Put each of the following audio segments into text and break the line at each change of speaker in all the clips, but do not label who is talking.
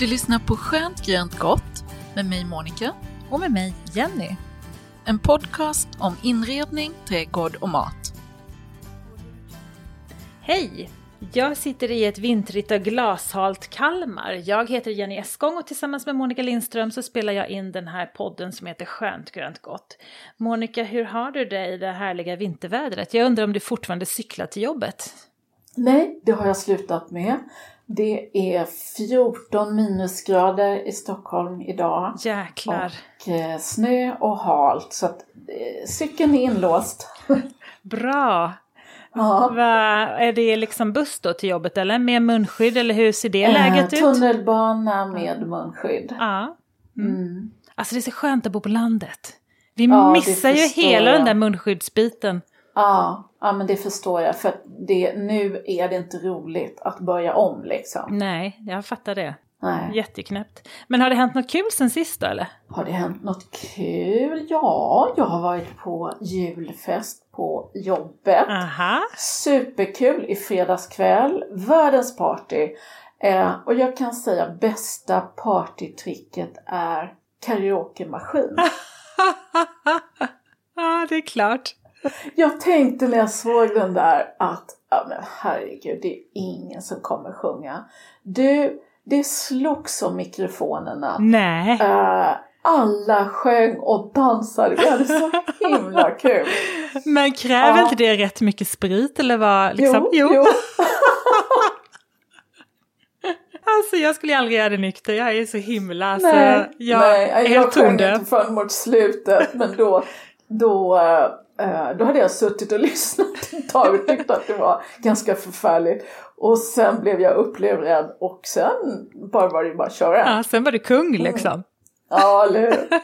Du lyssnar på Skönt grönt gott med mig Monica
Och med mig, Jenny.
En podcast om inredning, trädgård och mat.
Hej! Jag sitter i ett vintrigt och glashalt Kalmar. Jag heter Jenny Eskång och tillsammans med Monica Lindström så spelar jag in den här podden som heter Skönt grönt gott. Monica, hur har du det i det härliga vintervädret? Jag undrar om du fortfarande cyklar till jobbet?
Nej, det har jag slutat med. Det är 14 minusgrader i Stockholm idag.
Jäklar.
Och eh, snö och halt. Så att eh, cykeln är inlåst.
Bra!
Ja.
Va, är det liksom buss då till jobbet eller med munskydd eller hur ser det läget
Eh,
ut?
Tunnelbana med munskydd.
Ja.
Mm.
Alltså det är så skönt att bo på landet. Vi
Ja,
missar ju hela
jag.
den där munskyddsbiten.
Ja, ja, men det förstår jag. För det, nu är det inte roligt att börja om liksom.
Nej, jag fattar det.
Nej.
Jätteknäppt. Men har det hänt något kul sen sist då eller?
Har det hänt något kul? Ja, jag har varit på julfest på jobbet.
Aha.
Superkul i fredags kväll. Världens party. Eh, och jag kan säga bästa partytricket är karaokemaskin.
Ja, det är klart.
Jag tänkte när jag såg den där att, ja men herregud, det är ingen som kommer sjunga. Du, det slogs om mikrofonerna.
Nej.
Eh, alla sjöng och dansade. Vi hade så himla kul.
Men kräver
Ja.
inte det rätt mycket sprit eller vad? Liksom?
Jo, jo.
Alltså jag skulle aldrig göra det nykter. Jag är så himla, alltså,
nej,
jag
nej,
är
jag sjöng inte förrän mot slutet. Men då, då, eh, då hade jag suttit och lyssnat ett tag och tyckte att det var ganska förfärligt. Och sen blev jag upplurad och sen bara var det bara att köra.
Ja, sen var du kung liksom.
Ja, eller hur?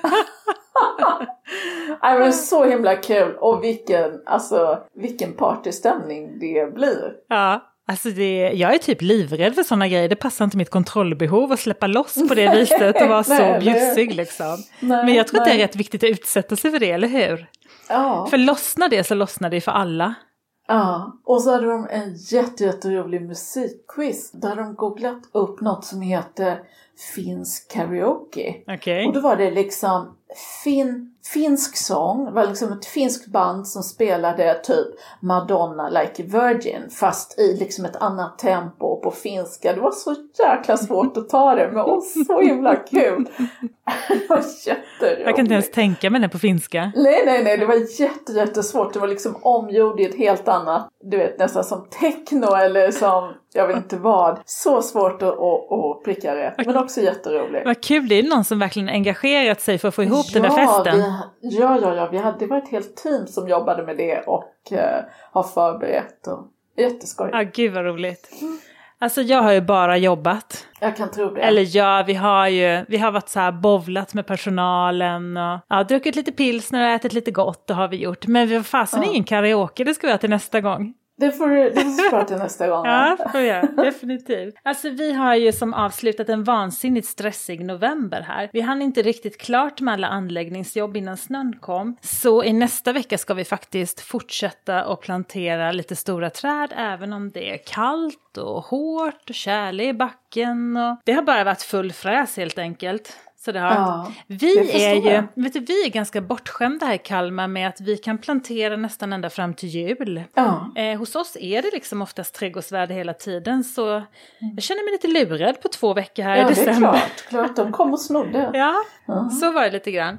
Nej men så himla kul och vilken, alltså, vilken partystämning det blir.
Ja. Alltså det, jag är typ livrädd för sådana grejer. Det passar inte mitt kontrollbehov att släppa loss på det viset och vara så
nej, nej.
bjussig liksom.
Nej,
Men jag tror att det är
nej.
rätt viktigt att utsätta sig för det, eller hur?
Ja.
För lossnar det så lossnar det för alla.
Ja, och så hade de en jätte, jätterolig musikquiz där de googlat upp något som heter finsk karaoke.
Okej.
Och då var det liksom fin, finsk sång, det var liksom ett finskt band som spelade typ Madonna like a Virgin fast i liksom ett annat tempo på finska. Det var så jäkla svårt att ta det men var så himla kul. Det var jätteroligt.
Jag kan inte ens tänka mig det på finska.
Nej, nej, nej, det var jätte, jättesvårt. Det var liksom omgjord i ett helt annat, du vet nästan som techno eller som, jag vet inte vad. Så svårt att, att, att pricka rätt, men också jätteroligt.
Vad kul, det är någon som verkligen engagerat sig för att få ihop den där festen.
Vi, ja, ja, ja, vi hade, det var ett helt team som jobbade med det och eh, har förberett. Och, jätteskoj.
Ja, gud vad roligt. Alltså jag har ju bara jobbat.
Jag kan tro det.
Eller ja, vi har ju vi har varit så här bovlat med personalen och ja, druckit lite pilsner och ätit lite gott, det har vi gjort. Men vi har fasen
Ja.
ingen karaoke, det ska vi ha till nästa gång.
Det får du det får du spara till nästa gång.
Ja,
va?
får göra. Definitivt. Alltså vi har ju som avslutat en vansinnigt stressig november här. Vi hann inte riktigt klart med alla anläggningsjobb innan snön kom. Så i nästa vecka ska vi faktiskt fortsätta och plantera lite stora träd även om det är kallt och hårt och kärle i backen. Och... Det har bara varit full fräs helt enkelt. Så det har...
Ja,
vi är ju, vet du, vi är ganska bortskämda här i Kalmar med att vi kan plantera nästan ända fram till jul.
Ja.
Eh, hos oss är det liksom oftast trädgårdsvärde hela tiden så jag känner mig lite lurad på två veckor här
ja,
i
det är
december.
klart. klart. De kom och snodde.
Ja,
Ja.
så var det lite grann.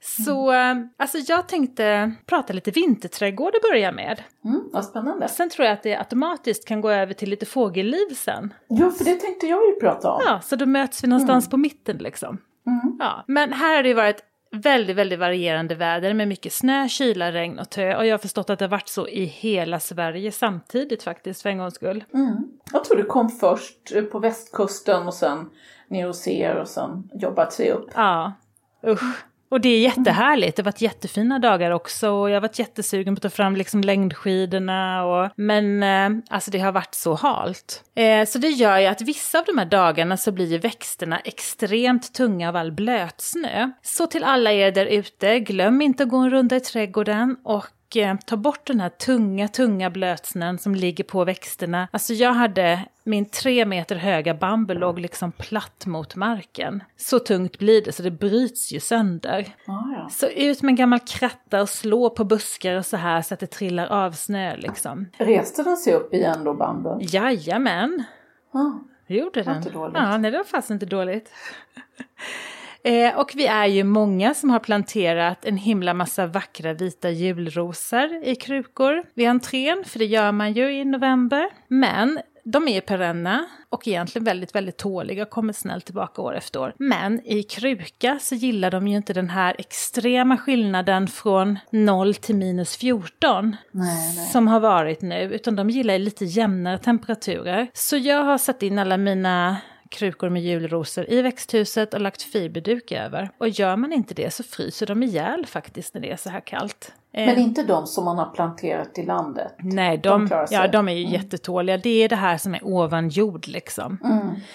Så eh, alltså jag tänkte prata lite vinterträdgård att börja med.
Mm, vad spännande.
Sen tror jag att det automatiskt kan gå över till lite fågelliv sen.
Ja, för det tänkte jag ju prata om.
Ja, så då möts vi någonstans på mitten liksom.
Mm.
Ja. Men här har det ju varit väldigt, väldigt varierande väder med mycket snö, kyla, regn och tö. Och jag har förstått att det har varit så i hela Sverige samtidigt faktiskt för en gångs skull.
Mm. Jag tror det kom först på västkusten och sen ner hos er och sen jobbat sig upp.
Ja, usch. Och det är jättehärligt, det har varit jättefina dagar också och jag har varit jättesugen på att ta fram liksom längdskidorna och... Men eh, alltså det har varit så halt. Eh, så det gör ju att vissa av de här dagarna så blir växterna extremt tunga av all blötsnö. Så till alla er där ute, glöm inte att gå en runda i trädgården och eh, ta bort den här tunga, tunga blötsnön som ligger på växterna. Alltså jag hade min tre meter höga bambu låg liksom platt mot marken. Så tungt blir det så det bryts ju sönder.
Ah, ja.
Så ut med en gammal kratta och slå på buskar och så här så att det trillar av snö liksom.
Reste den sig upp igen då, bamben?
Jajamän,
Ah.
det gjorde den.
inte dåligt.
Ja, nej det var fast inte dåligt. Eh, och vi är ju många som har planterat en himla massa vackra vita julrosor i krukor vid entrén, för det gör man ju i november. Men de är perenna och egentligen väldigt, väldigt tåliga och kommer snällt tillbaka år efter år. Men i kruka så gillar de ju inte den här extrema skillnaden från 0 till minus 14
Nej, nej.
som har varit nu, utan de gillar lite jämnare temperaturer. Så jag har satt in alla mina krukor med julrosor i växthuset och lagt fiberduk över. Och gör man inte det så fryser de ihjäl faktiskt när det är så här kallt. Eh,
Men inte de som man har planterat i landet?
Nej,
de
de, ja, de är ju jättetåliga. Det är det här som är ovan jord liksom.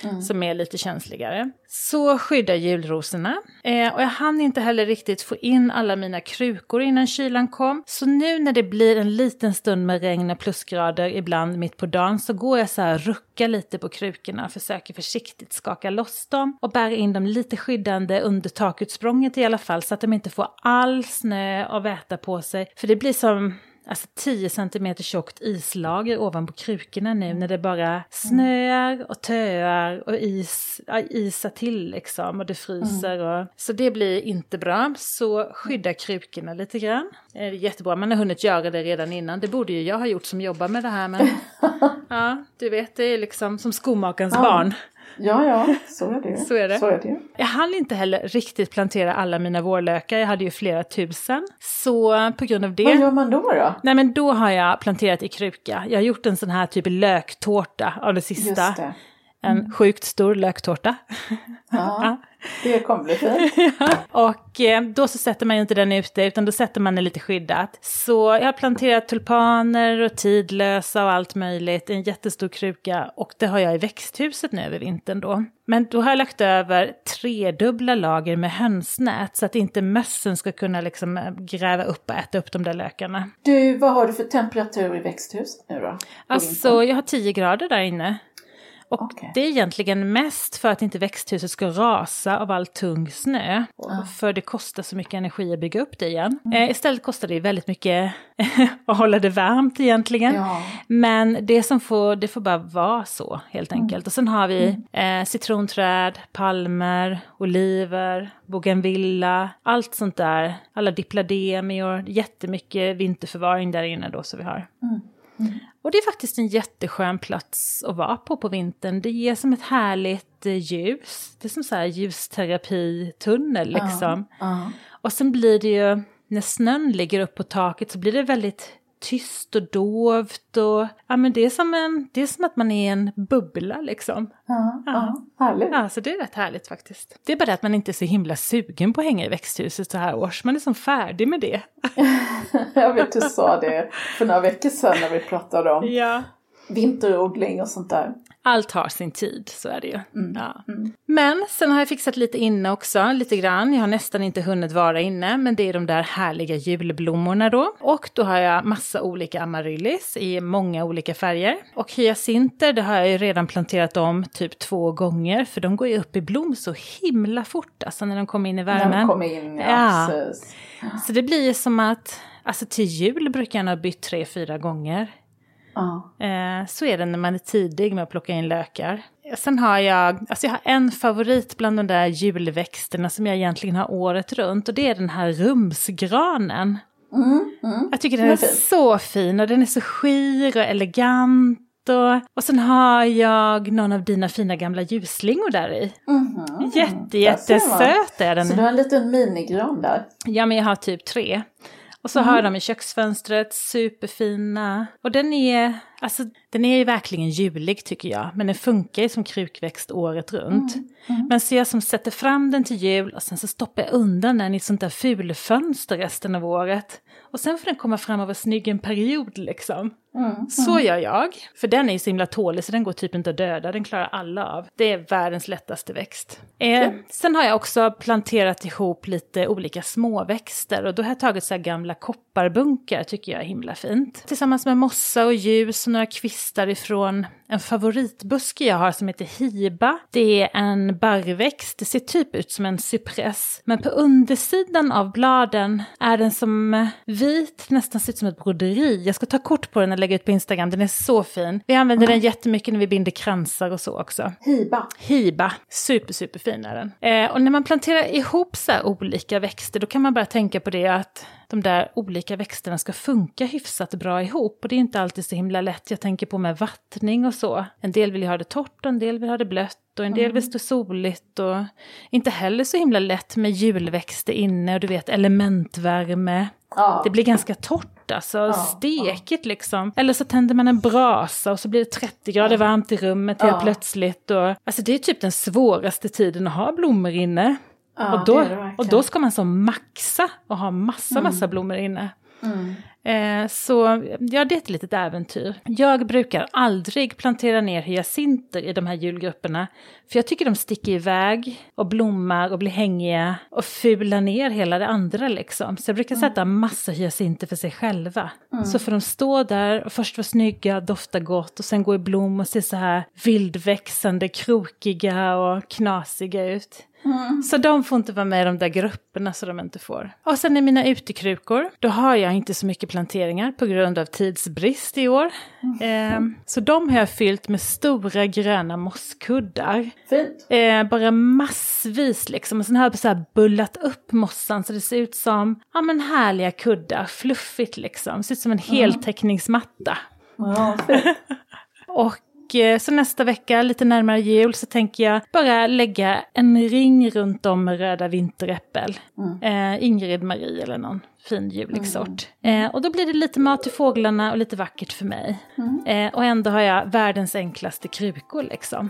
Mm,
Som är lite känsligare. Så skyddar julrosorna. Eh, och jag hann inte heller riktigt få in alla mina krukor innan kylan kom. Så nu när det blir en liten stund med regn och plusgrader ibland mitt på dagen så går jag så här och ruckar lite på krukorna. Försöker försiktigt skaka loss dem och bära in dem lite skyddande under takutsprånget i alla fall. Så att de inte får all snö och väta på sig. För det blir som alltså 10 cm tjockt islager ovanpå krukorna nu när det bara snöar och töar och is, ja, isar till liksom och det fryser. Och, så det blir inte bra. Så skydda krukorna lite grann. Det är jättebra, man har hunnit göra det redan innan. Det borde ju jag ha gjort som jobbar med det här men ja, du vet det är liksom som skomakarens barn.
Ja, ja, så är det.
Så är det.
Så är det.
Jag hann inte heller riktigt plantera alla mina vårlökar, jag hade ju flera tusen. Så på grund av det...
Vad gör man då? då?
Nej men då har jag planterat i kruka. Jag har gjort en sån här typ löktårta av det sista.
Just det.
En sjukt stor löktårta.
Ja, det kommer bli fint.
Och eh, då så sätter man ju inte den ute utan då sätter man den lite skyddat. Så jag har planterat tulpaner och tidlösa och allt möjligt i en jättestor kruka. Och det har jag i växthuset nu över vintern då. Men då har jag lagt över tredubbla lager med hönsnät så att inte mössen ska kunna liksom eh, gräva upp och äta upp de där lökarna.
Du, vad har du för temperatur i växthuset nu då?
Alltså
vintern?
jag har 10 grader där inne. Och
Okej.
det är egentligen mest för att inte växthuset ska rasa av all tung snö. För det kostar så mycket energi att bygga upp det igen.
Mm.
Eh, istället kostar det väldigt mycket att hålla det varmt egentligen.
Ja.
Men det som får, det får bara vara så helt
Mm.
enkelt. Och sen har vi eh, citronträd, palmer, oliver, bougainvilla, allt sånt där. Alla diplademior, jättemycket vinterförvaring där inne då så vi har. Och det är faktiskt en jätteskön plats att vara på på vintern. Det ger som ett härligt eh, ljus. Det är som så här ljusterapitunnel liksom.
Ja.
Och sen blir det ju, när snön ligger upp på taket så blir det väldigt tyst och dovt och ja men det är som en, det är som att man är i en bubbla liksom.
Ja, ja. Härligt.
Ja, så det är rätt härligt faktiskt. Det är bara det att man inte är så himla sugen på att hänga i växthuset så här års. Man är som färdig med det.
Jag vet du sa det för några veckor sedan när vi pratade om
Ja.
vinterodling och sånt där.
Allt har sin tid, så är det ju. Ja. Men sen har jag fixat lite inne också, lite grann. Jag har nästan inte hunnit vara inne, men det är de där härliga julblommorna då. Och då har jag massa olika amaryllis i många olika färger. Och hyacinter, det har jag ju redan planterat om typ två gånger, för de går ju upp i blom så himla fort, alltså när de kommer in i
När
värmen.
de kommer in, ja,
Ja. Så det blir ju som att, alltså till jul brukar jag ha bytt tre, fyra gånger. Eh, så är det när man är tidig med att plocka in lökar. Sen har jag, alltså jag har en favorit bland de där julväxterna som jag egentligen har året runt och det är den här rumsgranen.
Mm, mm.
Jag tycker den
Den
är
är fin.
så fin och den är så skir och elegant Och, och sen har jag någon av dina fina gamla ljusslingor där i.
Mhm.
Jätte, jättesöt är
man. Så
den.
du har en liten minigran där.
Ja, men jag har typ tre. Och så har jag dem i köksfönstret, superfina. Och den är, alltså den är ju verkligen julig tycker jag. Men den funkar ju som krukväxt året runt. Men så jag som sätter fram den till jul och sen så stoppar jag undan den i ett sånt där fulfönster resten av året. Och sen får den komma fram och vara snygg en period liksom. Så gör jag. För den är ju så himla tålig så den går typ inte att döda, den klarar alla av. Det är världens lättaste växt. Eh, sen har jag också planterat ihop lite olika småväxter och då har jag tagit så här gamla kopparbunkar, tycker jag är himla fint. Tillsammans med mossa och ljus och några kvistar ifrån en favoritbuske jag har som heter hiba. Det är en barrväxt, det ser typ ut som en cypress. Men på undersidan av bladen är den som vit, nästan ser ut som ett broderi. Jag ska ta kort på den lägga ut på Instagram, den är så fin. Vi använder den jättemycket när vi binder kransar och så också.
Hiba.
Hiba, super super fin är den. Eh, och när man planterar ihop så här olika växter då kan man bara tänka på det att de där olika växterna ska funka hyfsat bra ihop. Och det är inte alltid så himla lätt. Jag tänker på med vattning och så. En del vill ju ha det torrt och en del vill ha det blött. Och en del vill stå soligt och inte heller så himla lätt med julväxter inne och du vet elementvärme.
Ja.
Det blir ganska torrt alltså, stekigt liksom. Eller så tänder man en brasa och så blir det 30 grader varmt i rummet helt
Ja.
plötsligt. Och, alltså det är typ den svåraste tiden att ha blommor inne.
Ja,
och, då,
det det
och då ska man så maxa och ha massa, massa blommor inne. Eh, så ja, det är ett litet äventyr. Jag brukar aldrig plantera ner hyacinter i de här julgrupperna. För jag tycker de sticker iväg och blommar och blir hängiga och fular ner hela det andra liksom. Så jag brukar sätta massa hyacinter för sig själva. Så får de stå där och först vara snygga, dofta gott och sen gå i blom och se så här vildväxande, krokiga och knasiga ut. Så de får inte vara med i de där grupperna så de inte får. Och sen i mina utekrukor, då har jag inte så mycket planteringar på grund av tidsbrist i år. Ehm, så de har jag fyllt med stora gröna mosskuddar.
Fint.
Eh, bara massvis liksom. Och sen har jag så här bullat upp mossan så det ser ut som ja, men härliga kuddar, fluffigt liksom. Det ser ut som en heltäckningsmatta.
Ja, fint.
Och eh, så nästa vecka, lite närmare jul, så tänker jag bara lägga en ring runt om med röda vinteräppel. Eh, Ingrid Marie eller någon fin julig sort. Eh, och då blir det lite mat till fåglarna och lite vackert för mig. Eh, och ändå har jag världens enklaste krukor liksom.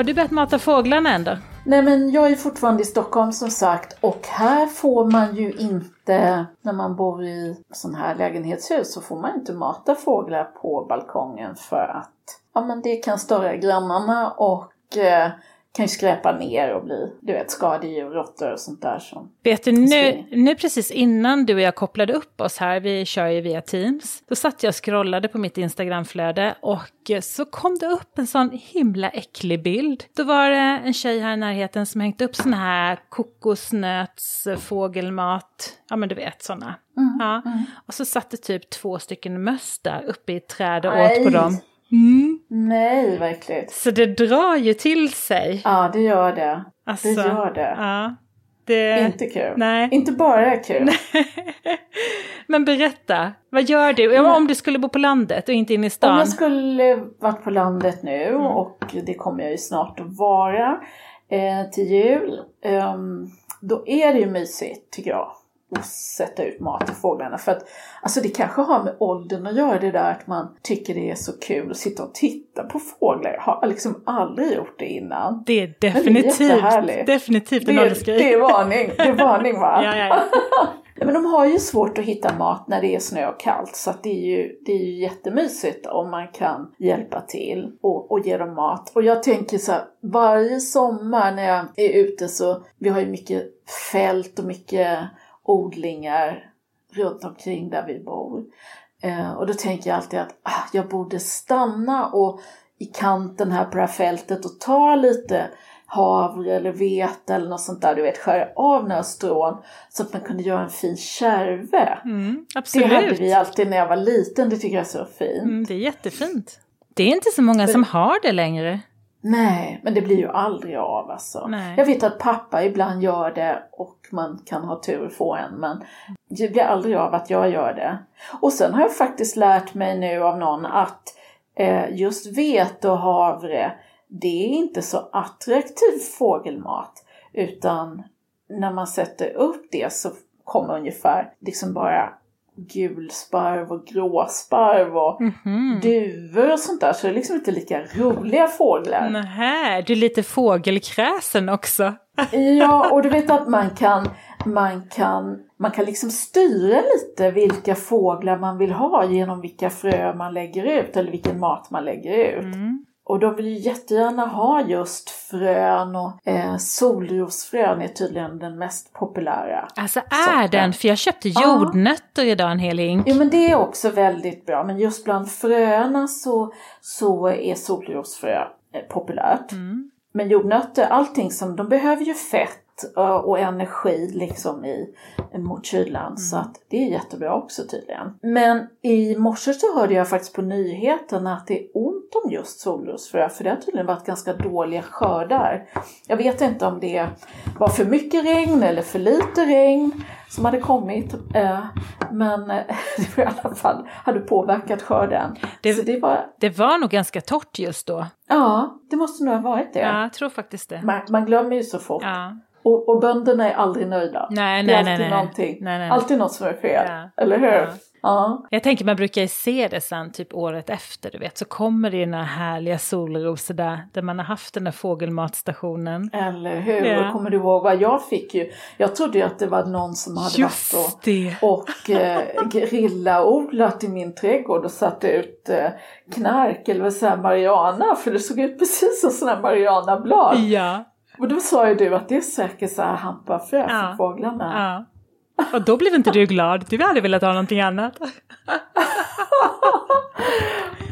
Har du börjat mata fåglarna ändå?
Nej men jag är fortfarande i Stockholm som sagt och här får man ju inte, när man bor i sån här lägenhetshus så får man inte mata fåglar på balkongen för att ja, men det kan störa grannarna och eh, kan ju skräpa ner och bli, du vet, skadedjur, råttor och sånt där som
Vet du, nu, nu precis innan du och jag kopplade upp oss här, vi kör ju via Teams, då satt jag och scrollade på mitt Instagramflöde och så kom det upp en sån himla äcklig bild. Då var det en tjej här i närheten som hängt upp såna här kokosnöts, eh, fågelmat, ja men du vet såna. Ja. Och så satt det typ två stycken möss där uppe i ett träd och åt på dem.
Nej, verkligen.
Så det drar ju till sig.
Ja, det gör det.
Alltså,
det gör det.
Ja. Det...
Inte kul.
Nej.
Inte bara kul.
Men berätta, vad gör du ja, om du skulle bo på landet och inte inne i stan?
Om jag skulle varit på landet nu
Mm.
och det kommer jag ju snart att vara eh, till jul. ehm, då är det ju mysigt tycker jag att sätta ut mat till fåglarna. För att alltså det kanske har med åldern att göra det där att man tycker det är så kul att sitta och titta på fåglar. Jag har liksom aldrig gjort det innan.
Det är
Men det är
definitivt, definitivt en
Det,
åldersgrej.
det är varning, det är varning va?
Ja, ja, ja.
Men de har ju svårt att hitta mat när det är snö och kallt så det är ju, det är ju jättemysigt om man kan hjälpa till och, och ge dem mat. Och jag tänker så här, varje sommar när jag är ute så, vi har ju mycket fält och mycket odlingar runt omkring där vi bor. Eh, och då tänker jag alltid att ah, jag borde stanna och i kanten här på det här fältet och ta lite havre eller vete eller något sånt där, du vet, skära av några strån så att man kunde göra en fin kärve.
Mm,
Det hade vi alltid när jag var liten, det tycker jag är så fint.
Mm, det är jättefint. Det är inte så många som har det längre.
Nej, men det blir ju aldrig av alltså.
Nej.
Jag vet att pappa ibland gör det och man kan ha tur att få en men det blir aldrig av att jag gör det. Och sen har jag faktiskt lärt mig nu av någon att eh, just vete och havre det är inte så attraktiv fågelmat utan när man sätter upp det så kommer ungefär liksom bara gulsparv och gråsparv och
Mhm.
duvor och sånt där så det är liksom inte lika roliga fåglar.
Nähä, du är lite fågelkräsen också.
Ja, och du vet att man kan, man kan, man kan liksom styra lite vilka fåglar man vill ha genom vilka frö man lägger ut eller vilken mat man lägger ut. Och de vill ju jättegärna ha just frön och eh, solrosfrön är tydligen den mest populära.
Alltså är
Sorten.
den, för jag köpte jordnötter idag en hel hink.
Jo men det är också väldigt bra men just bland fröna så, så är solrosfrö eh, populärt. Men jordnötter, allting som, de behöver ju fett eh, och energi liksom i, mot kylan så att det är jättebra också tydligen. Men i morse så hörde jag faktiskt på nyheterna att det är ont om just solrosfrö för det har tydligen varit ganska dåliga skördar. Jag vet inte om det var för mycket regn eller för lite regn som hade kommit. eh, Men eh, det var i alla fall hade påverkat skörden.
Det-
Så det var,
Det var nog ganska torrt just då.
ja, det måste nog ha varit det.
Ja, jag tror faktiskt det.
Man, man glömmer ju så fort.
Ja.
Och, och bönderna är aldrig nöjda.
Nej,
det är
nej,
alltid någonting.
Nej, nej.
Alltid något som är fel.
Ja.
Eller hur?
Ja.
Ja.
Jag tänker man brukar ju se det sen, typ året efter, du vet, så kommer det ju några härliga solrosor där, där man har haft den där fågelmatstationen.
Eller hur?
Ja.
Och kommer du ihåg vad jag fick ju? Jag trodde ju att det var någon som hade
Just
varit och,
det.
och eh, grillaodlat i min trädgård och satt ut eh, knark eller vad säger marijuana för det såg ut precis som sådana marijuanablad.
Ja.
Och då sa ju du att det är säkert så här hampafrö
Ja.
för fåglarna.
ja. Och då blev inte du glad, du hade velat ha någonting annat.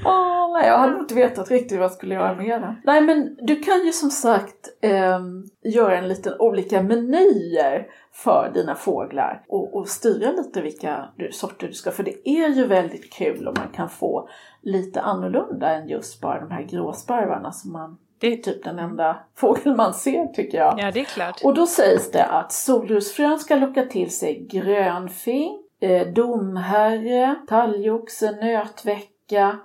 Åh, nej, jag hade inte vetat riktigt vad jag skulle göra med det. Nej, men du kan ju som sagt ehm, göra en liten olika menyer för dina fåglar och, och styra lite vilka du, sorter du ska. För det är ju väldigt kul om man kan få lite annorlunda än just bara de här gråsparvarna som man det är typ den enda fågel man ser tycker jag.
Ja, det är klart.
Och då sägs det att solrosfrön ska locka till sig grönfink, eh, domherre, talgoxe, nötvecka,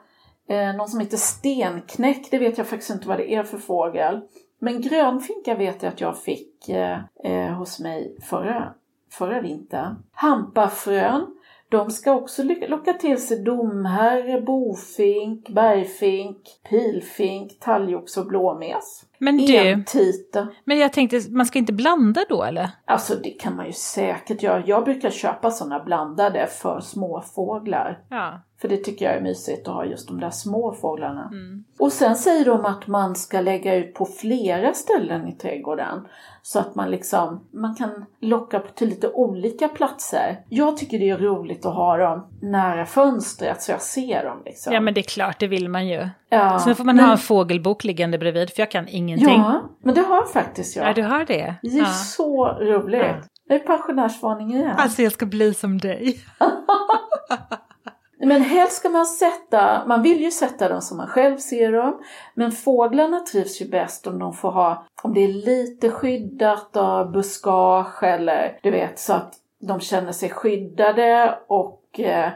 eh, någon som heter stenknäck, det vet jag faktiskt inte vad det är för fågel. Men grönfinka vet jag att jag fick eh, eh, hos mig förra, förra vintern. Hampafrön, de ska också locka till sig domherre, bofink, bergfink, pilfink, talgoxe och blåmes.
Men du, men jag tänkte, man ska inte blanda då eller?
Alltså det kan man ju säkert göra. Jag brukar köpa sådana blandade för småfåglar.
Ja.
För det tycker jag är mysigt att ha just de där små fåglarna.
Mm.
Och sen säger de att man ska lägga ut på flera ställen i trädgården. Så att man liksom, man kan locka till lite olika platser. Jag tycker det är roligt att ha dem nära fönstret så jag ser dem liksom.
Ja men det är klart, det vill man ju.
Ja,
Sen får man
men-
ha en fågelbok liggande bredvid, för jag kan ingenting.
Ja, men det har faktiskt jag.
Ja, du har det?
Det är
Ja.
så roligt.
Ja.
Det är pensionärsvarning igen.
Alltså jag ska bli som dig.
Men helst ska man sätta, man vill ju sätta dem som man själv ser dem. Men fåglarna trivs ju bäst om de får ha, om det är lite skyddat av buskage eller du vet så att de känner sig skyddade och eh,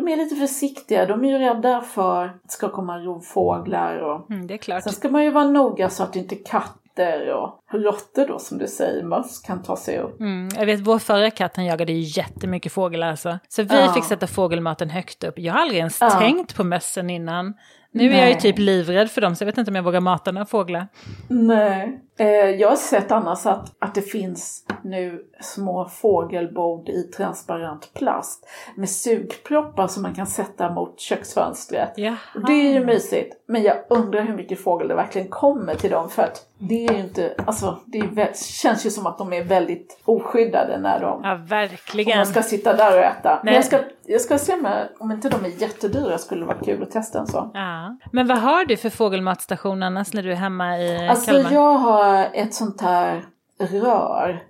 de är lite försiktiga. De är ju rädda för att det ska komma rovfåglar och
Mm, det är klart.
sen ska man ju vara noga så att inte katter och råttor då som du säger, möss kan ta sig upp.
Mm, jag vet, vår förra katt han jagade ju jättemycket fåglar alltså. Så vi
Ja.
fick sätta fågelmaten högt upp. Jag har aldrig ens
Ja.
tänkt på mössen innan. Nu är jag ju
Nej.
typ livrädd för dem så jag vet inte om jag vågar mata några fåglar.
Nej. Eh, jag har sett annars att, att det finns nu små fågelbord i transparent plast med sugproppar som man kan sätta mot köksfönstret.
Jaha.
Det är ju mysigt. Men jag undrar hur mycket fågel det verkligen kommer till dem för att det är ju inte, alltså det är, känns ju som att de är väldigt oskyddade när de
Ja,
om
verkligen.
man ska sitta där och äta. Men
Nej.
jag ska, jag ska se om, jag, om inte de är jättedyra skulle det vara kul att testa en sån.
Ja. Men vad har du för fågelmatstation annars när du är hemma i
Alltså
Kalmar?
jag har ett sånt här rör.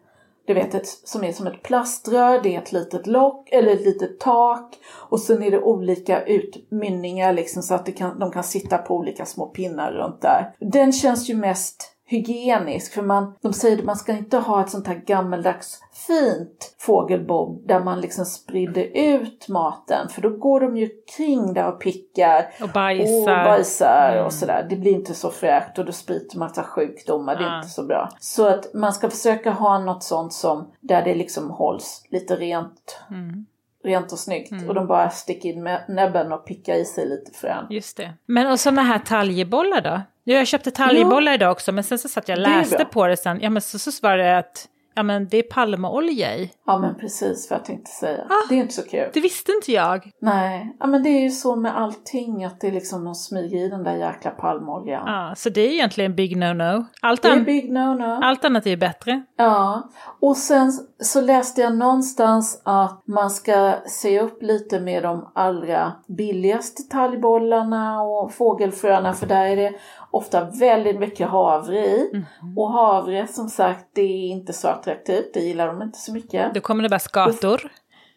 Du vet ett, som är som ett plaströr, det är ett litet lock eller ett litet tak och sen är det olika utmynningar liksom så att det kan, de kan sitta på olika små pinnar runt där. Den känns ju mest hygienisk för man, de säger att man ska inte ha ett sånt här gammeldags fint fågelbo där man liksom sprider ut maten för då går de ju kring där och pickar
Och bajsar.
och bajsar
Mm.
och sådär. Det blir inte så fräscht och då sprider massa sjukdomar. Det är inte så bra. Så att man ska försöka ha något sånt som där det liksom hålls lite rent.
Mm.
Rent och snyggt. Och de bara sticker in med näbben och pickar i sig lite frön.
Just det. Men och sådana här talgbollar då? Ja, jag köpte talgbollar idag också men sen så satt jag och läste på det sen. Ja men så, så var det att ja, men det är palmolja i.
Ja men precis vad jag tänkte säga.
Ah.
Det är inte så kul.
Det visste inte jag.
Nej, ja, men det är ju så med allting att det är liksom de smyger i den där jäkla palmoljan.
Ja, så det är egentligen big no-no. Allt, an-
big no-no.
allt annat är ju bättre.
Ja, och sen så läste jag någonstans att man ska se upp lite med de allra billigaste talgbollarna och fågelfröna för där är det ofta väldigt mycket havre i. Och havre som sagt det är inte så attraktivt, det gillar de inte så mycket.
Då kommer det bara skator.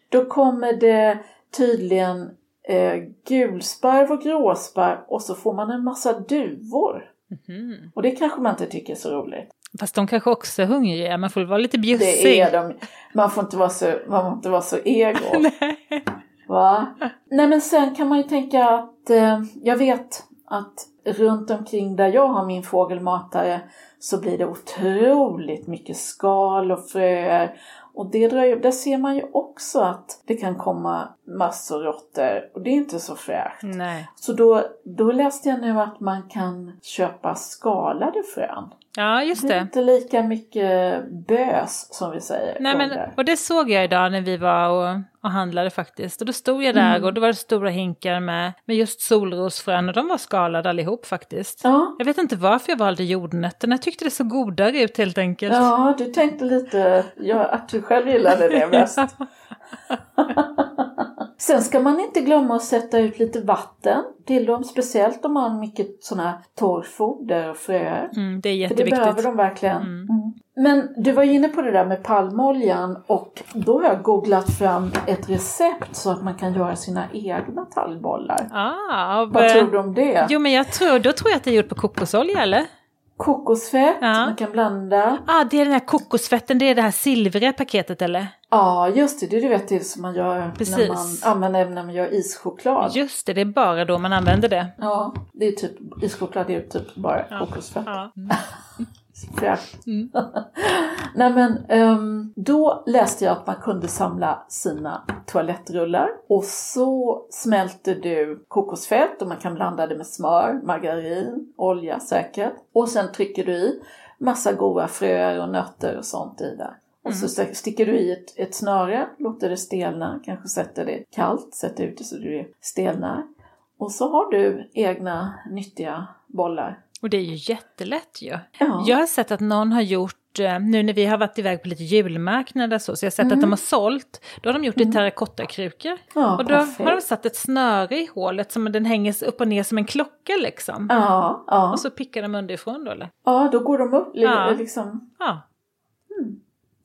Då kommer det tydligen eh, gulsparv och gråsparv och så får man en massa duvor. Och det kanske man inte tycker är så roligt.
Fast de kanske också är hungriga, man får vara lite
Det
bjussig.
är de. Man får inte vara så, man får inte vara så ego. Va? Nej men sen kan man ju tänka att eh, jag vet att runt omkring där jag har min fågelmatare så blir det otroligt mycket skal och fröer. Och det ju, där ser man ju också att det kan komma massor råttor och det är inte så fräscht.
Nej.
Så då, då läste jag nu att man kan köpa skalade frön.
Ja, just
Det är
det.
inte lika mycket bös som vi säger.
Nej, men, och det såg jag idag när vi var och, och handlade faktiskt. Och då stod jag där
Mm.
och då var det stora hinkar med, med just solrosfrön och de var skalade allihop faktiskt.
Ja.
Jag vet inte varför jag valde jordnötterna, jag tyckte det såg godare ut helt enkelt.
ja, du tänkte lite ja, att du själv gillade det bäst. Sen ska man inte glömma att sätta ut lite vatten till dem, speciellt om man har mycket sådana torrfoder och fröer.
Mm, det är
För det behöver
jätteviktigt.
de verkligen. Mm. Men du var inne på det där med palmoljan och då har jag googlat fram ett recept så att man kan göra sina egna tallbollar.
Ah,
Vad tror du om det?
Jo men jag tror, då tror jag att det är gjort på kokosolja eller?
Kokosfett,
Ja.
man kan blanda.
Ah, det är den här kokosfetten, det är det här silvriga paketet eller?
Ja, just det. Det är du vet det som man gör när
Precis.
man använder när man gör ischoklad.
Just det, det är bara då man använder det.
Ja, det är typ, ischoklad är typ bara kokosfett.
Ja.
Fräscht.
Mm.
Nej men, ehm, då läste jag att man kunde samla sina toalettrullar och så smälter du kokosfett och man kan blanda det med smör, margarin, olja säkert. Och sen trycker du i massa goda fröer och nötter och sånt i där. Och så st- sticker du i ett, ett snöre, låter det stelna, kanske sätter det kallt, sätter ut det så det stelnar. Och så har du egna nyttiga bollar.
Och det är ju jättelätt ju.
Ja.
Jag har sett att någon har gjort, eh, nu när vi har varit iväg på lite julmarknader så, så jag har sett att de har sålt, då har de gjort det i terrakottakrukor.
Mm. Ja,
och då
perfekt.
har de satt ett snöre i hålet som den hänger upp och ner som en klocka liksom.
Ja, ja.
Och så pickar de underifrån då eller?
ja, då går de upp
Ja.
liksom.
Ja.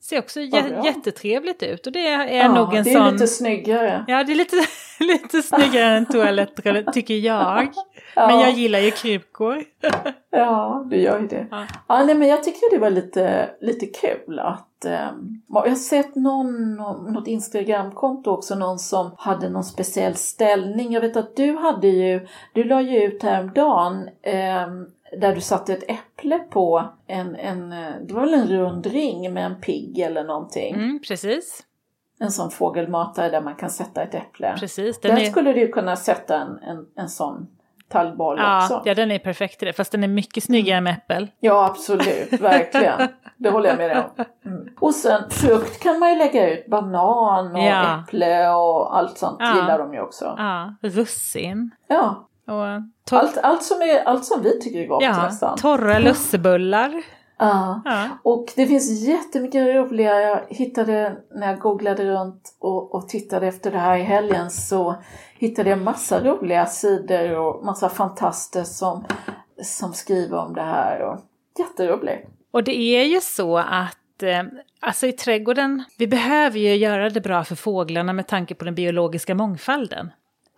Ser också
Mm.
Jä-
bra.
jättetrevligt ut och det är
Ja,
nog en
det är
sån...
lite snyggare.
Ja, det är lite, lite snyggare än toaletter tycker jag. Men jag gillar ju krypkår.
Ja, du gör ju det. Ja. ja, nej, men jag tycker det var lite, lite kul att eh, jag har sett någon, något Instagramkonto också, någon som hade någon speciell ställning. Jag vet att du hade ju, du la ju ut häromdagen eh, där du satte ett äpple på en, en, det var väl en rund ring med en pigg eller någonting.
Mm, precis.
En sån fågelmatare där man kan sätta ett äpple.
Precis.
Där är... skulle du kunna sätta en, en, en sån talgboll
ja,
också.
Ja, den är perfekt till det. Fast den är mycket snyggare med äppel.
Ja, absolut. Verkligen. Det håller jag med dig om. Mm. Och sen frukt kan man ju lägga ut. Banan och ja. äpple och allt sånt ja. gillar de ju också.
Ja, russin.
Ja.
Och
allt, allt, som är, allt som vi tycker är gott
ja,
nästan.
Torra lussebullar.
Ja. ja. och det finns jättemycket roliga, jag hittade när jag googlade runt och, och tittade efter det här i helgen så hittade jag massa roliga sidor och massa fantaster som, som skriver om det här. Och, jätteroligt.
Och det är ju så att eh, Alltså i trädgården, vi behöver ju göra det bra för fåglarna med tanke på den biologiska mångfalden.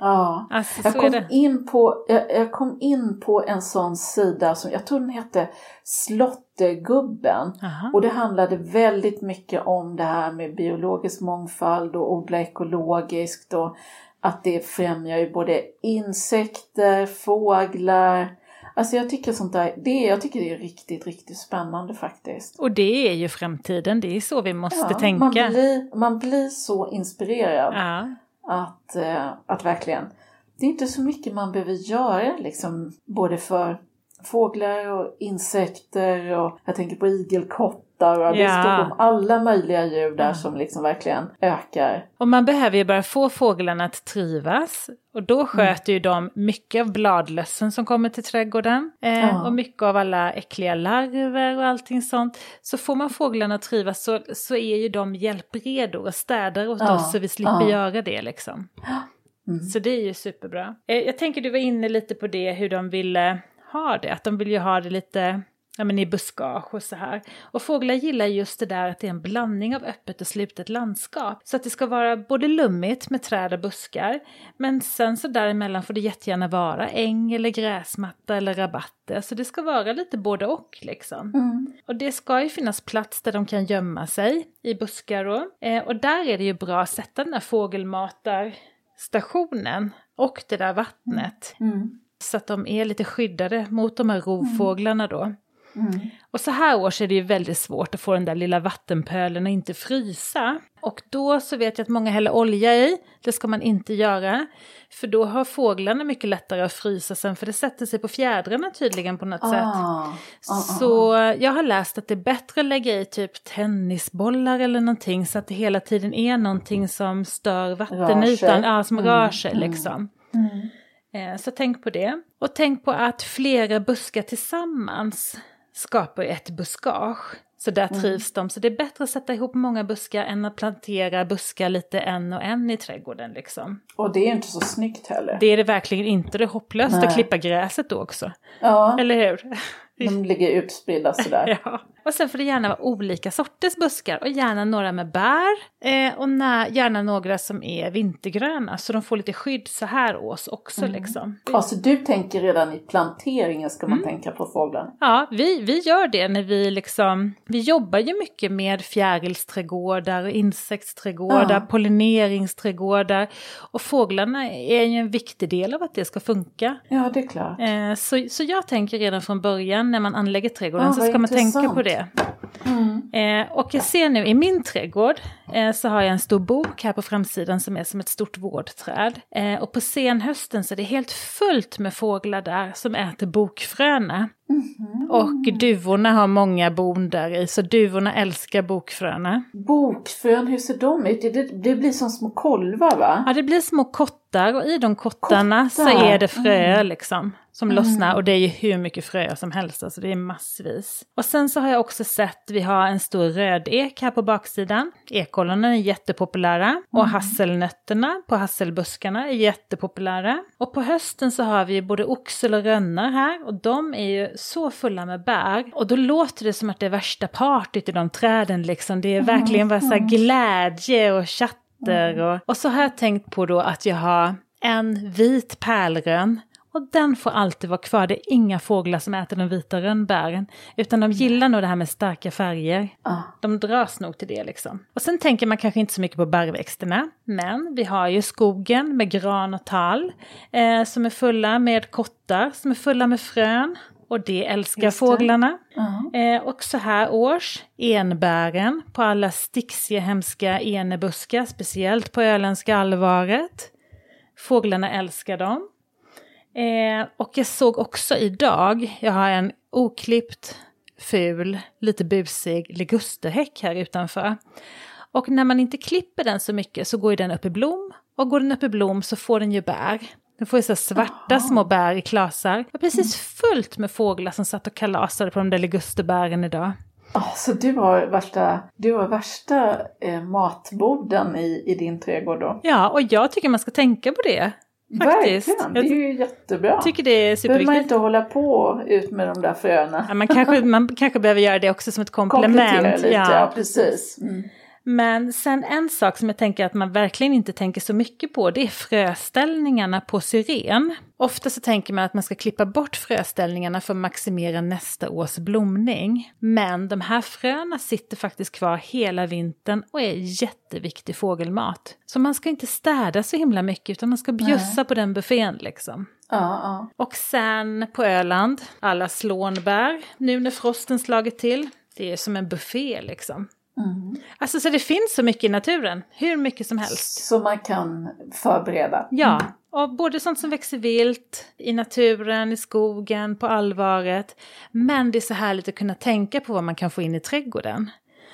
Ja,
alltså,
jag, kom in på, jag, jag, kom in på en sån sida som jag tror den hette Slottegubben.
Aha.
Och det handlade väldigt mycket om det här med biologisk mångfald och odla ekologiskt och att det främjar ju både insekter, fåglar, Alltså jag tycker sånt där, det, jag tycker det är riktigt, riktigt spännande faktiskt.
Och det är ju framtiden, det är så vi måste
ja,
tänka.
Man blir, man blir så inspirerad.
Ja.
Att, eh, att verkligen, det är inte så mycket man behöver göra liksom, både för fåglar och insekter och jag tänker på igelkott igelkottar och det står om alla möjliga djur där som liksom verkligen ökar.
Och man behöver ju bara få fåglarna att trivas och då sköter mm. ju de mycket av bladlössen som kommer till trädgården eh, ja. och mycket av alla äckliga larver och allting sånt. Så får man fåglarna att trivas så, så är ju de hjälpredo och städar åt ja. oss så vi slipper ja. göra det liksom. Mm. Så det är ju superbra. Eh, jag tänker du var inne lite på det hur de ville har det. Att de vill ju ha det lite ja, men i buskage och så här. Och fåglar gillar just det där att det är en blandning av öppet och slutet landskap. Så att det ska vara både lummigt med träd och buskar. Men sen så däremellan får det jättegärna vara äng eller gräsmatta eller rabatter. Så det ska vara lite både och liksom.
Mm.
Och det ska ju finnas plats där de kan gömma sig i buskar och. Eh, och där är det ju bra att sätta den här fågelmatarstationen och det där vattnet.
Mm.
Så att de är lite skyddade mot de här rovfåglarna då.
Mm.
Och så här års är det ju väldigt svårt att få den där lilla vattenpölen att inte frysa. Och då så vet jag att många häller olja i, det ska man inte göra. För då har fåglarna mycket lättare att frysa sen, för det sätter sig på fjädrarna tydligen på något
ah,
sätt.
Ah, ah,
så jag har läst att det är bättre att lägga i typ tennisbollar eller någonting så att det hela tiden är någonting som stör vattenytan, ja, som mm, rör sig
mm,
liksom.
Mm.
Eh, så tänk på det. Och tänk på att flera buskar tillsammans skapar ett buskage. Så där mm. trivs de. Så det är bättre att sätta ihop många buskar än att plantera buskar lite en och en i trädgården liksom.
Och det är inte så snyggt heller.
Det är det verkligen inte. Det är hopplöst Nej. att klippa gräset då också.
Ja.
Eller hur?
De ligger utspridda sådär.
ja. Och sen får det gärna vara olika sorters buskar och gärna några med bär eh, och när, gärna några som är vintergröna så de får lite skydd så här ås också mm. liksom.
Alltså du tänker redan i planteringen ska man mm. tänka på fåglarna?
Ja, vi, vi gör det när vi liksom, vi jobbar ju mycket med fjärilsträdgårdar och insektsträdgårdar, ja. pollineringsträdgårdar och fåglarna är ju en viktig del av att det ska funka.
Ja, det är klart.
Eh, så, så jag tänker redan från början när man anlägger trädgården ja, så ska man tänka på det.
Mm.
Eh, och jag ser nu i min trädgård eh, så har jag en stor bok här på framsidan som är som ett stort vårdträd. Eh, och på senhösten så är det helt fullt med fåglar där som äter bokfröna.
Mm.
Och duvorna har många bon där i, så duvorna älskar bokfröna.
Bokfrön, hur ser de ut? Det, det blir som små kolvar va?
Ja, det blir små kottar och i de kottarna Kottar. så är det fröer mm. liksom som mm. lossnar och det är ju hur mycket fröer som helst, alltså det är massvis. Och sen så har jag också sett, vi har en stor rödek här på baksidan. Ekollonen är jättepopulära mm. och hasselnötterna på hasselbuskarna är jättepopulära. Och på hösten så har vi både oxel och rönnar här och de är ju så fulla med bär. Och då låter det som att det är värsta partyt i de träden liksom. Det är verkligen bara så glädje och chatt vinter. Och, och så har jag tänkt på då att jag har en vit pärlrönn och den får alltid vara kvar. Det är inga fåglar som äter de vita rönnbären. Utan de gillar nog det här med starka färger.
Ah.
De dras nog till det liksom. Och sen tänker man kanske inte så mycket på barrväxterna. Men vi har ju skogen med gran och tall. Eh, som är fulla med kottar, som är fulla med frön. Och det älskar
Just det.
fåglarna.
Ja.
Eh, och så här års, enbären på alla stixiga hemska enebuskar, speciellt på öländska allvaret. Fåglarna älskar dem. Eh, och jag såg också idag, jag har en oklippt, ful, lite busig ligusterhäck här utanför. Och när man inte klipper den så mycket så går den upp i blom. Och går den upp i blom så får den ju bär. Den får ju så svarta små bär i klasar. Det var precis fullt med fåglar som satt och kalasade på de där ligusterbären idag.
Ah, så du har värsta, du har värsta eh, matborden i, i din trädgård då?
Ja, och jag tycker man ska tänka på det. Faktiskt.
Verkligen, det är
Jag
ju jättebra.
tycker det är
Behöver man
superviktigt.
inte hålla på ut med de där fröna.
Ja, man, kanske, man kanske behöver göra det också som ett komplement.
Komplettera lite, ja, precis. Mm.
Men sen en sak som jag tänker att man verkligen inte tänker så mycket på, det är fröställningarna på syren. Ofta så tänker man att man ska klippa bort fröställningarna för att maximera nästa års blomning. Men de här fröna sitter faktiskt kvar hela vintern och är jätteviktig fågelmat. Så man ska inte städa så himla mycket utan man ska bjussa på den buffén liksom.
Ja, ja.
Och sen på Öland, alla slånbär, nu när frosten slagit till. Det är som en buffé liksom.
Mm.
Alltså så det finns så mycket i naturen, hur mycket som helst.
Så man kan förbereda.
Ja, och både sånt som växer vilt, i naturen, i skogen, på allvaret. Men det är så härligt att kunna tänka på vad man kan få in i trädgården.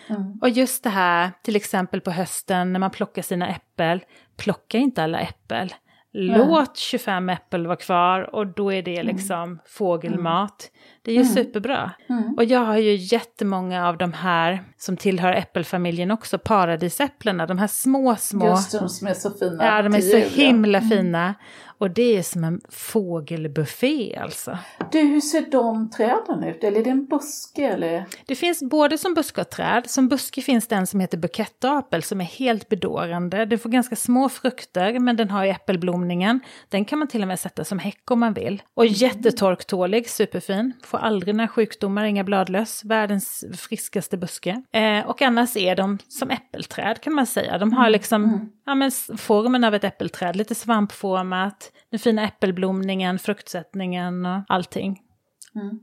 Mm.
Och just det här, till exempel på hösten när man plockar sina äppel, plocka inte alla äppel. Låt 25 äppel vara kvar och då är det liksom fågelmat. Det är ju superbra. Och jag har ju jättemånga av de här som tillhör äppelfamiljen också, paradisäpplena, de här små, små.
Just de som är så fina
Ja, de är så
jul, ja.
himla fina. Och det är som en fågelbuffé alltså.
Du, hur ser de träden ut? Eller är det en buske eller?
Det finns både som buske och träd. Som buske finns det en som heter bukettapel som är helt bedårande. Den får ganska små frukter men den har ju äppelblomningen. Den kan man till och med sätta som häck om man vill. Och jättetorktålig, superfin. Får aldrig några sjukdomar, inga bladlöss. Världens friskaste buske. Eh, och annars är de som äppelträd kan man säga. De har liksom ja, men formen av ett äppelträd, lite svampformat. Den fina äppelblomningen, fruktsättningen och allting.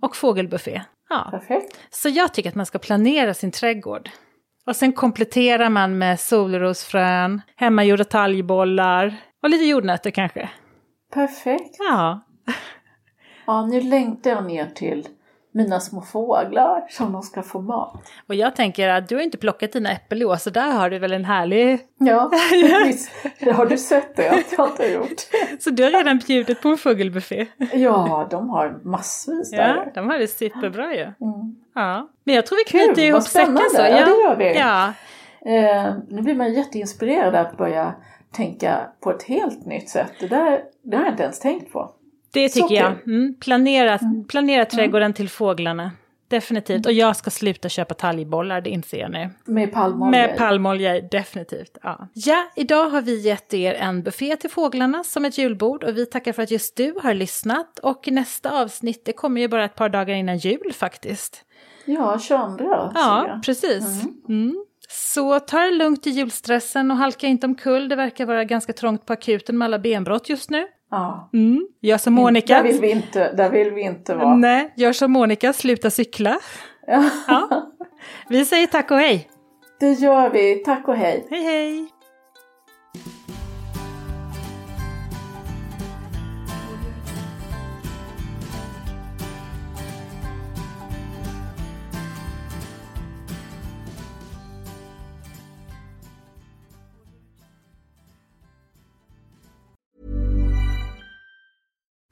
Och fågelbuffé. Ja.
Perfekt.
Så jag tycker att man ska planera sin trädgård. Och sen kompletterar man med solrosfrön, hemmagjorda talgbollar och lite jordnötter kanske.
Perfekt.
Ja,
Ja, nu längtar jag ner till mina små fåglar som de ska få mat.
och jag tänker att du har inte plockat dina äppel i år så där har du väl en härlig...
Ja. Det har du sett det att jag inte har gjort.
Så du har redan bjudit på en fågelbuffé.
Ja, de har massvis
Ja,
där.
de har det superbra ju.
Mm.
Ja. Men jag tror vi knyter ihop säcken så.
Ja, det gör vi.
Ja,
Eh, nu blir man jätteinspirerad att börja tänka på ett helt nytt sätt. Det där det har jag inte ens tänkt på.
Det tycker jag.
kul.
Mm. Planera, planera trädgården till fåglarna. Definitivt. Och jag ska sluta köpa talgbollar, det inser jag nu.
Med palmolja
Med palmolja, definitivt. Ja. ja, idag har vi gett er en buffé till fåglarna som ett julbord och vi tackar för att just du har lyssnat. Och nästa avsnitt, det kommer ju bara ett par dagar innan jul faktiskt.
Ja, 22 ser
Ja,
jag.
precis. Mm. Så ta det lugnt i julstressen och halka inte omkull. Det verkar vara ganska trångt på akuten med alla benbrott just nu.
Ja.
Mm. Gör som Monica.
Där vill vi inte, där vill vi inte vara.
Nej, gör som Monica, sluta cykla.
Ja.
Ja. Vi säger tack och hej.
Det gör vi. Tack och hej.
Hej hej.